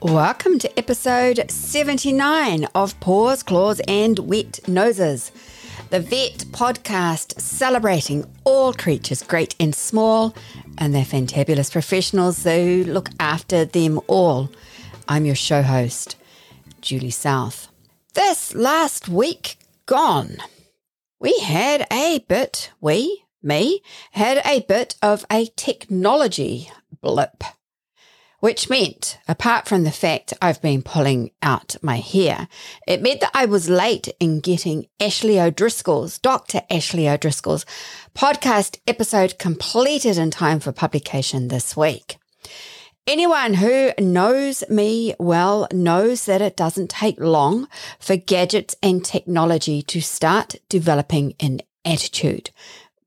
Welcome to episode 79 of Paws, Claws, and Wet Noses, the vet podcast celebrating all creatures, great and small, and their fantabulous professionals who look after them all. I'm your show host, Julie South. This last week gone, we had a bit, we, me, had a bit of a technology blip which meant, apart from the fact I've been pulling out my hair, it meant that I was late in getting Ashley O'Driscoll's, Dr. Ashley O'Driscoll's podcast episode completed in time for publication this week. Anyone who knows me well knows that it doesn't take long for gadgets and technology to start developing an attitude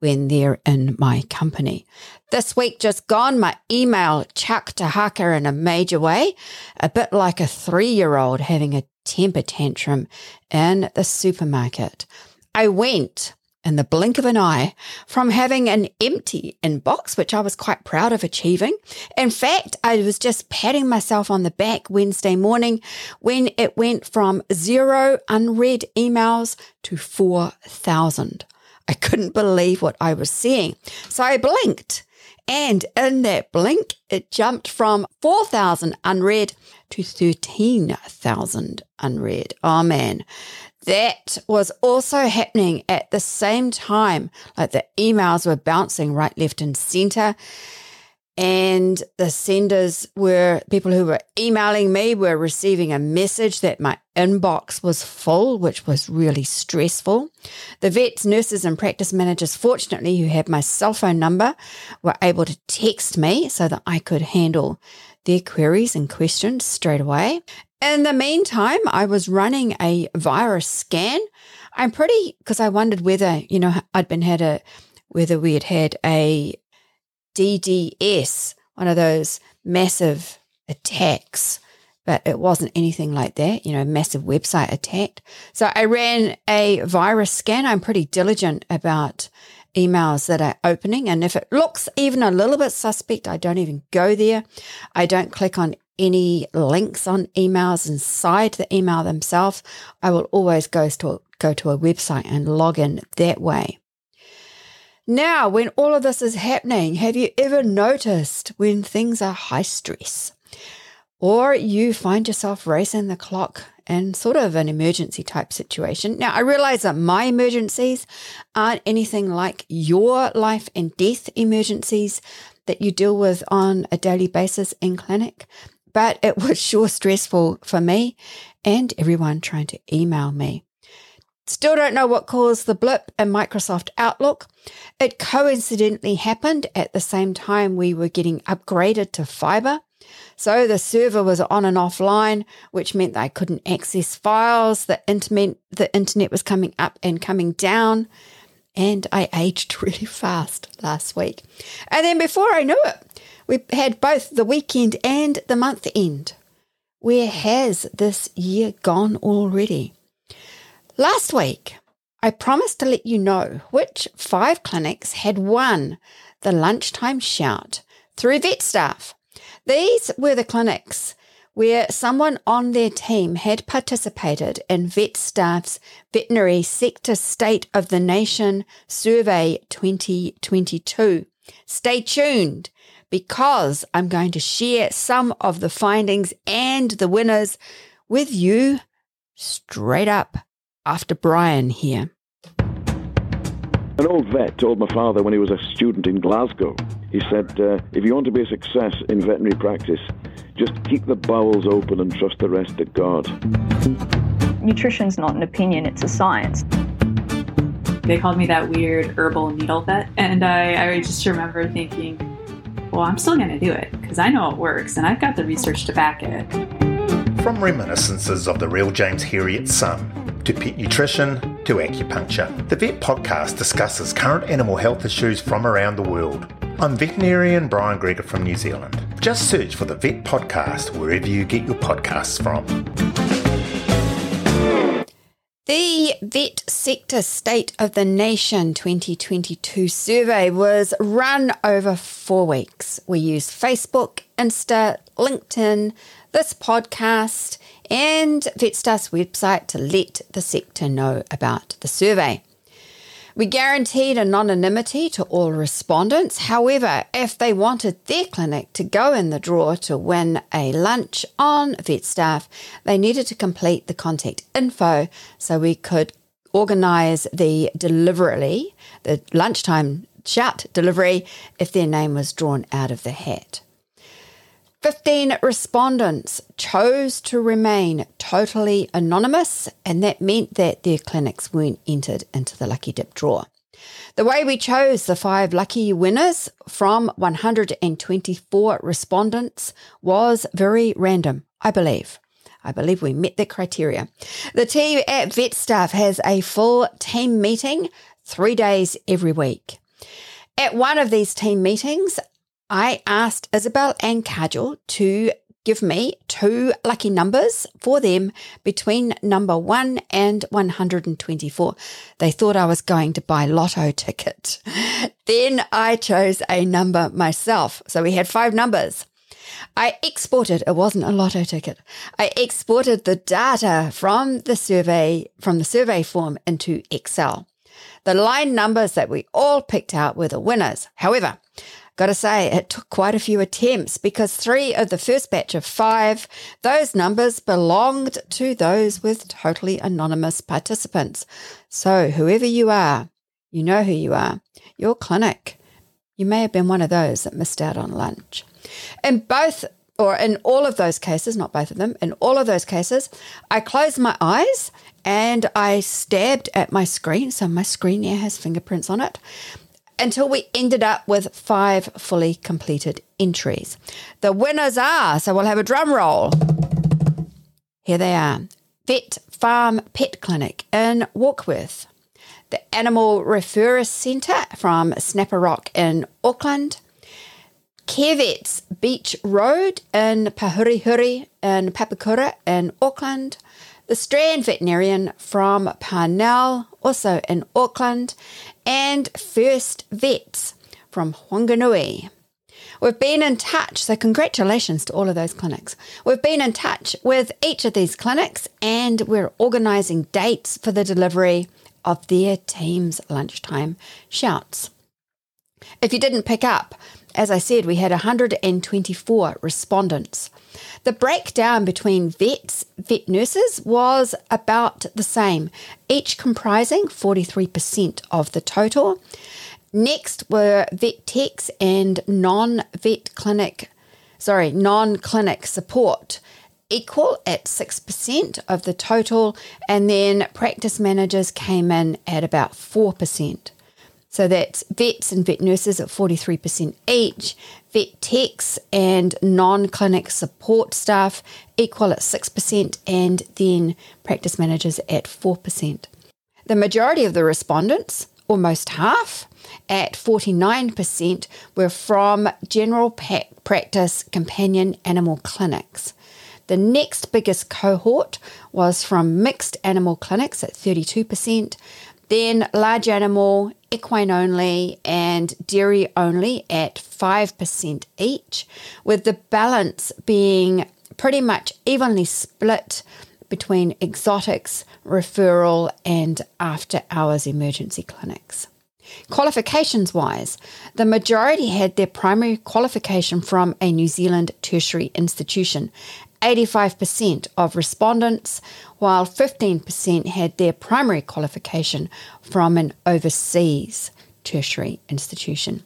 when they're in my company. This week just gone, my email chucked a haka in a major way, a bit like a three year old having a temper tantrum in the supermarket. I went in the blink of an eye from having an empty inbox, which I was quite proud of achieving. In fact, I was just patting myself on the back Wednesday morning when it went from zero unread emails to 4,000. I couldn't believe what I was seeing. So I blinked. And in that blink, it jumped from 4,000 unread to 13,000 unread. Oh man. That was also happening at the same time. Like the emails were bouncing right, left, and center. And the senders were people who were emailing me were receiving a message that my inbox was full, which was really stressful. The vets, nurses, and practice managers, fortunately, who had my cell phone number, were able to text me so that I could handle their queries and questions straight away. In the meantime, I was running a virus scan. I'm pretty because I wondered whether, you know, I'd been had a whether we had had a DDoS, one of those massive attacks, but it wasn't anything like that, you know, massive website attack. So I ran a virus scan. I'm pretty diligent about emails that are opening. And if it looks even a little bit suspect, I don't even go there. I don't click on any links on emails inside the email themselves. I will always go to, go to a website and log in that way. Now, when all of this is happening, have you ever noticed when things are high stress or you find yourself racing the clock in sort of an emergency type situation? Now, I realize that my emergencies aren't anything like your life and death emergencies that you deal with on a daily basis in clinic, but it was sure stressful for me and everyone trying to email me. Still don't know what caused the blip in Microsoft Outlook. It coincidentally happened at the same time we were getting upgraded to fiber. So the server was on and offline, which meant I couldn't access files. The internet, the internet was coming up and coming down. And I aged really fast last week. And then before I knew it, we had both the weekend and the month end. Where has this year gone already? Last week, I promised to let you know which five clinics had won the lunchtime shout through vet staff. These were the clinics where someone on their team had participated in vet staff's veterinary sector state of the nation survey 2022. Stay tuned because I'm going to share some of the findings and the winners with you straight up after Brian here. An old vet told my father when he was a student in Glasgow, he said, uh, if you want to be a success in veterinary practice, just keep the bowels open and trust the rest to God. Nutrition's not an opinion, it's a science. They called me that weird herbal needle vet, and I, I just remember thinking, well, I'm still going to do it because I know it works and I've got the research to back it. From reminiscences of the real James Herriot's son to pet nutrition to acupuncture. The Vet Podcast discusses current animal health issues from around the world. I'm veterinarian Brian Gregor from New Zealand. Just search for the Vet Podcast wherever you get your podcasts from. The Vet Sector State of the Nation 2022 survey was run over four weeks. We used Facebook, Insta, LinkedIn, this podcast, and VetStaff's website to let the sector know about the survey. We guaranteed anonymity to all respondents. However, if they wanted their clinic to go in the draw to win a lunch on VetStaff, they needed to complete the contact info so we could organise the delivery, the lunchtime shout delivery, if their name was drawn out of the hat. 15 respondents chose to remain totally anonymous, and that meant that their clinics weren't entered into the Lucky Dip draw. The way we chose the five lucky winners from 124 respondents was very random, I believe. I believe we met the criteria. The team at VetStaff has a full team meeting three days every week. At one of these team meetings, I asked Isabel and Kajal to give me two lucky numbers for them between number one and 124. They thought I was going to buy lotto ticket. then I chose a number myself. So we had five numbers. I exported, it wasn't a lotto ticket. I exported the data from the survey, from the survey form into Excel. The line numbers that we all picked out were the winners. However, Gotta say, it took quite a few attempts because three of the first batch of five, those numbers belonged to those with totally anonymous participants. So, whoever you are, you know who you are. Your clinic. You may have been one of those that missed out on lunch. In both, or in all of those cases, not both of them, in all of those cases, I closed my eyes and I stabbed at my screen. So my screen here has fingerprints on it until we ended up with five fully completed entries. The winners are, so we'll have a drum roll. Here they are Vet Farm Pet Clinic in Warkworth, the Animal Referral Centre from Snapper Rock in Auckland, CareVets Beach Road in Pahurehure in Papakura in Auckland, the Strand Veterinarian from Parnell, also in Auckland, and First Vets from Whanganui. We've been in touch, so congratulations to all of those clinics. We've been in touch with each of these clinics and we're organising dates for the delivery of their team's lunchtime shouts. If you didn't pick up, as I said, we had 124 respondents. The breakdown between vets, vet nurses was about the same, each comprising 43% of the total. Next were vet techs and non vet clinic, sorry, non clinic support, equal at 6% of the total, and then practice managers came in at about 4%. So that's vets and vet nurses at 43% each, vet techs and non clinic support staff equal at 6%, and then practice managers at 4%. The majority of the respondents, almost half, at 49%, were from general practice companion animal clinics. The next biggest cohort was from mixed animal clinics at 32%, then large animal, equine only, and dairy only at 5% each, with the balance being pretty much evenly split between exotics, referral, and after hours emergency clinics. Qualifications wise, the majority had their primary qualification from a New Zealand tertiary institution, 85% of respondents, while 15% had their primary qualification from an overseas tertiary institution.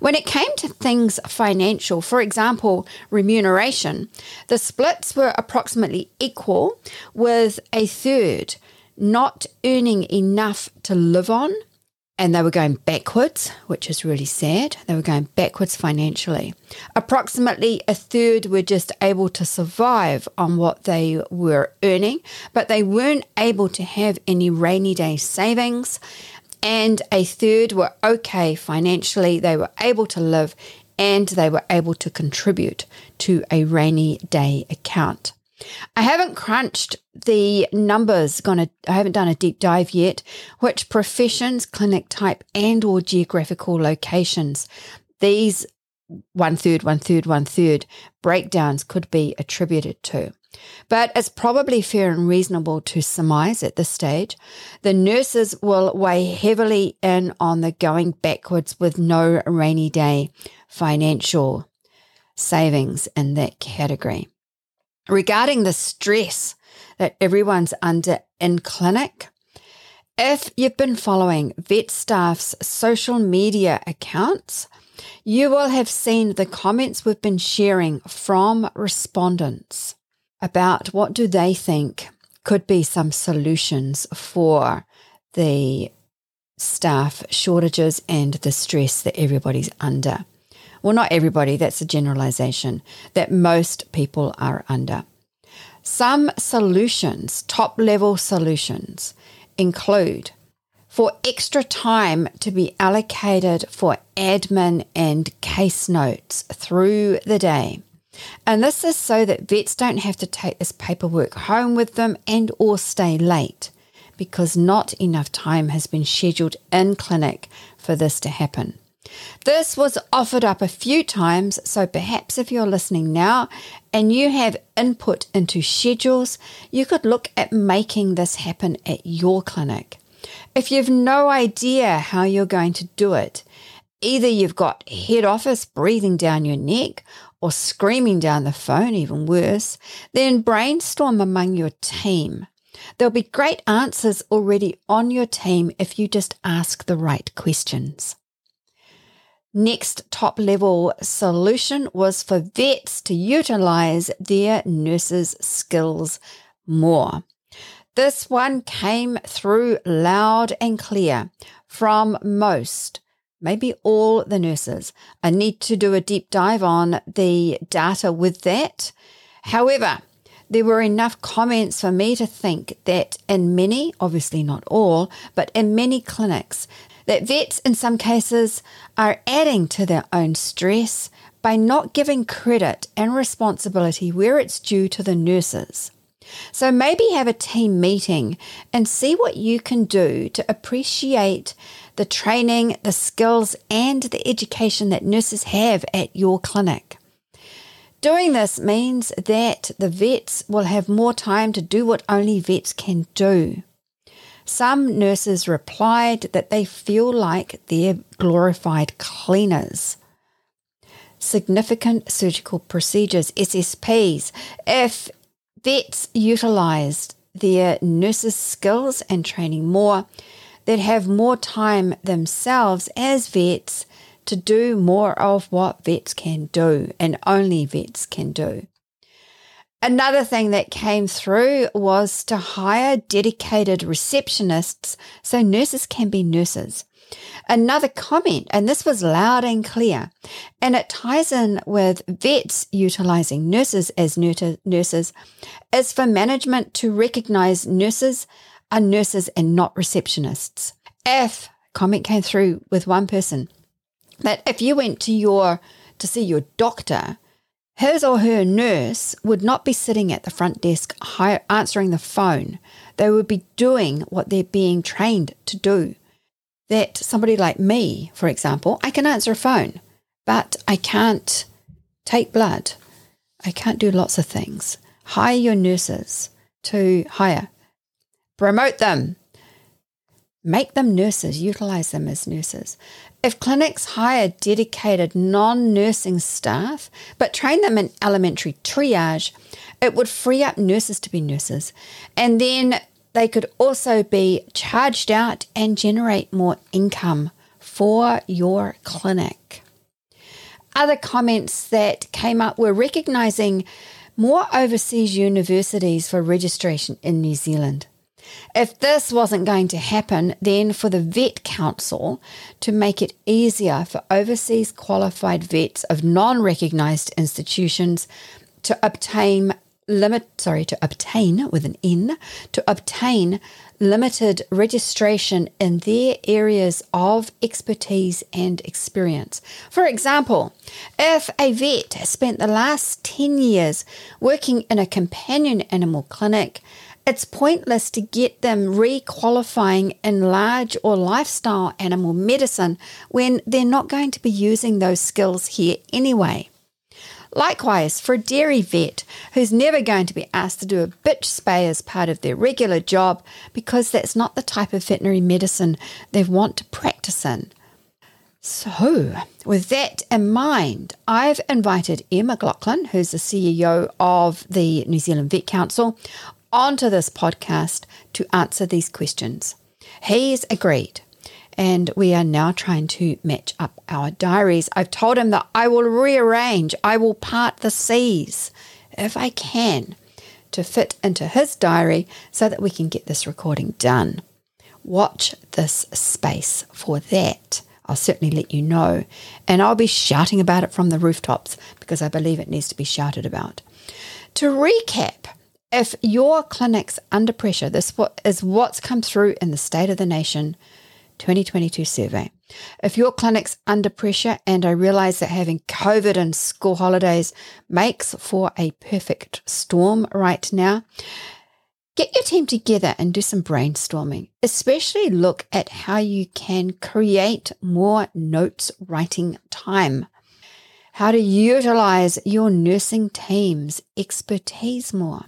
When it came to things financial, for example, remuneration, the splits were approximately equal, with a third not earning enough to live on and they were going backwards, which is really sad. They were going backwards financially. Approximately a third were just able to survive on what they were earning, but they weren't able to have any rainy day savings. And a third were okay financially. They were able to live and they were able to contribute to a rainy day account. I haven't crunched the numbers, gonna I haven't done a deep dive yet, which professions, clinic type, and or geographical locations these one third, one third, one third breakdowns could be attributed to. But it's probably fair and reasonable to surmise at this stage the nurses will weigh heavily in on the going backwards with no rainy day financial savings in that category. Regarding the stress that everyone's under in clinic, if you've been following vet staff's social media accounts, you will have seen the comments we've been sharing from respondents about what do they think could be some solutions for the staff shortages and the stress that everybody's under. Well, not everybody, that's a generalization, that most people are under. Some solutions, top level solutions, include for extra time to be allocated for admin and case notes through the day. And this is so that vets don't have to take this paperwork home with them and or stay late because not enough time has been scheduled in clinic for this to happen. This was offered up a few times, so perhaps if you're listening now and you have input into schedules, you could look at making this happen at your clinic. If you've no idea how you're going to do it, either you've got head office breathing down your neck or screaming down the phone, even worse, then brainstorm among your team. There'll be great answers already on your team if you just ask the right questions. Next top level solution was for vets to utilize their nurses' skills more. This one came through loud and clear from most, maybe all the nurses. I need to do a deep dive on the data with that. However, there were enough comments for me to think that in many, obviously not all, but in many clinics, that vets in some cases are adding to their own stress by not giving credit and responsibility where it's due to the nurses. So maybe have a team meeting and see what you can do to appreciate the training, the skills, and the education that nurses have at your clinic. Doing this means that the vets will have more time to do what only vets can do. Some nurses replied that they feel like they're glorified cleaners. Significant surgical procedures, SSPs, if vets utilised their nurses' skills and training more, they'd have more time themselves as vets to do more of what vets can do and only vets can do. Another thing that came through was to hire dedicated receptionists so nurses can be nurses. Another comment, and this was loud and clear, and it ties in with vets utilizing nurses as nurses, is for management to recognize nurses are nurses and not receptionists. If comment came through with one person that if you went to your to see your doctor, his or her nurse would not be sitting at the front desk answering the phone. They would be doing what they're being trained to do that somebody like me, for example, I can answer a phone, but I can't take blood. I can't do lots of things. Hire your nurses to hire, promote them, make them nurses, utilize them as nurses. If clinics hire dedicated non nursing staff, but train them in elementary triage, it would free up nurses to be nurses. And then they could also be charged out and generate more income for your clinic. Other comments that came up were recognizing more overseas universities for registration in New Zealand. If this wasn't going to happen, then for the Vet Council to make it easier for overseas qualified vets of non recognised institutions to obtain limit sorry to obtain with an N to obtain limited registration in their areas of expertise and experience. For example, if a vet has spent the last 10 years working in a companion animal clinic, it's pointless to get them re-qualifying in large or lifestyle animal medicine when they're not going to be using those skills here anyway. Likewise, for a dairy vet who's never going to be asked to do a bitch spay as part of their regular job because that's not the type of veterinary medicine they want to practice in. So, with that in mind, I've invited Iain McLachlan, who's the CEO of the New Zealand Vet Council, onto this podcast to answer these questions. He's agreed and we are now trying to match up our diaries. I've told him that I will rearrange, I will part the seas if I can to fit into his diary so that we can get this recording done. Watch this space for that. I'll certainly let you know. And I'll be shouting about it from the rooftops because I believe it needs to be shouted about. To recap, if your clinic's under pressure, this is what's come through in the State of the Nation 2022 survey. If your clinic's under pressure, and I realize that having COVID and school holidays makes for a perfect storm right now, get your team together and do some brainstorming. Especially look at how you can create more notes writing time. How to utilize your nursing team's expertise more.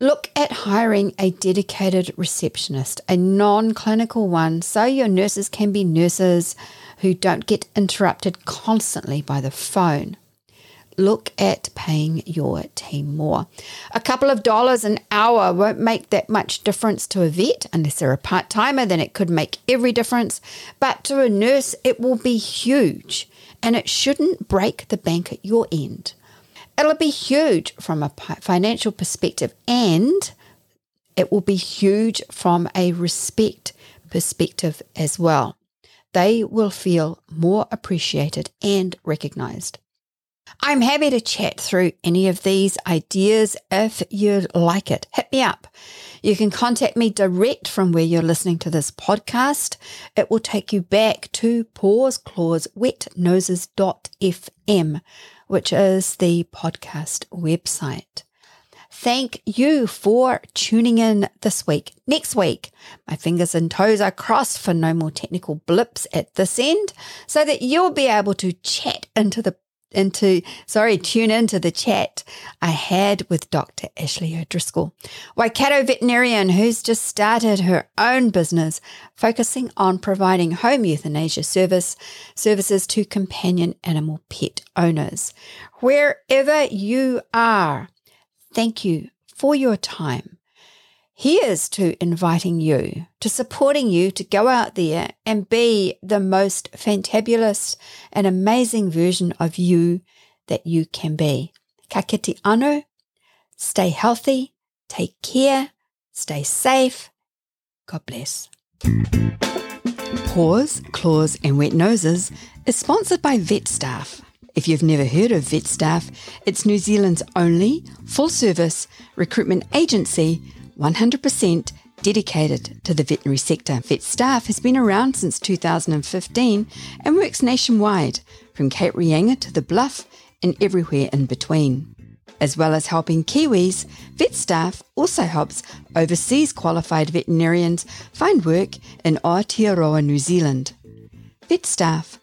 Look at hiring a dedicated receptionist, a non clinical one, so your nurses can be nurses who don't get interrupted constantly by the phone. Look at paying your team more. A couple of dollars an hour won't make that much difference to a vet unless they're a part timer, then it could make every difference. But to a nurse, it will be huge and it shouldn't break the bank at your end. It'll be huge from a financial perspective and it will be huge from a respect perspective as well. They will feel more appreciated and recognized. I'm happy to chat through any of these ideas if you'd like it. Hit me up. You can contact me direct from where you're listening to this podcast. It will take you back to paws, claws, wet noses.fm which is the podcast website. Thank you for tuning in this week. Next week, my fingers and toes are crossed for no more technical blips at this end so that you'll be able to chat into the into, sorry, tune into the chat I had with Dr. Ashley O'Driscoll, Waikato veterinarian who's just started her own business focusing on providing home euthanasia service services to companion animal pet owners. Wherever you are, thank you for your time Here's to inviting you, to supporting you to go out there and be the most fantabulous and amazing version of you that you can be. Ka kite anō, stay healthy, take care, stay safe. God bless. Paws, Claws and Wet Noses is sponsored by Vet Staff. If you've never heard of Vet Staff, it's New Zealand's only full service recruitment agency 100% dedicated to the veterinary sector. Vet Staff has been around since 2015 and works nationwide, from Cape Reinga to the Bluff and everywhere in between. As well as helping Kiwis, Vet Staff also helps overseas qualified veterinarians find work in Aotearoa, New Zealand. vetstaff.co.nz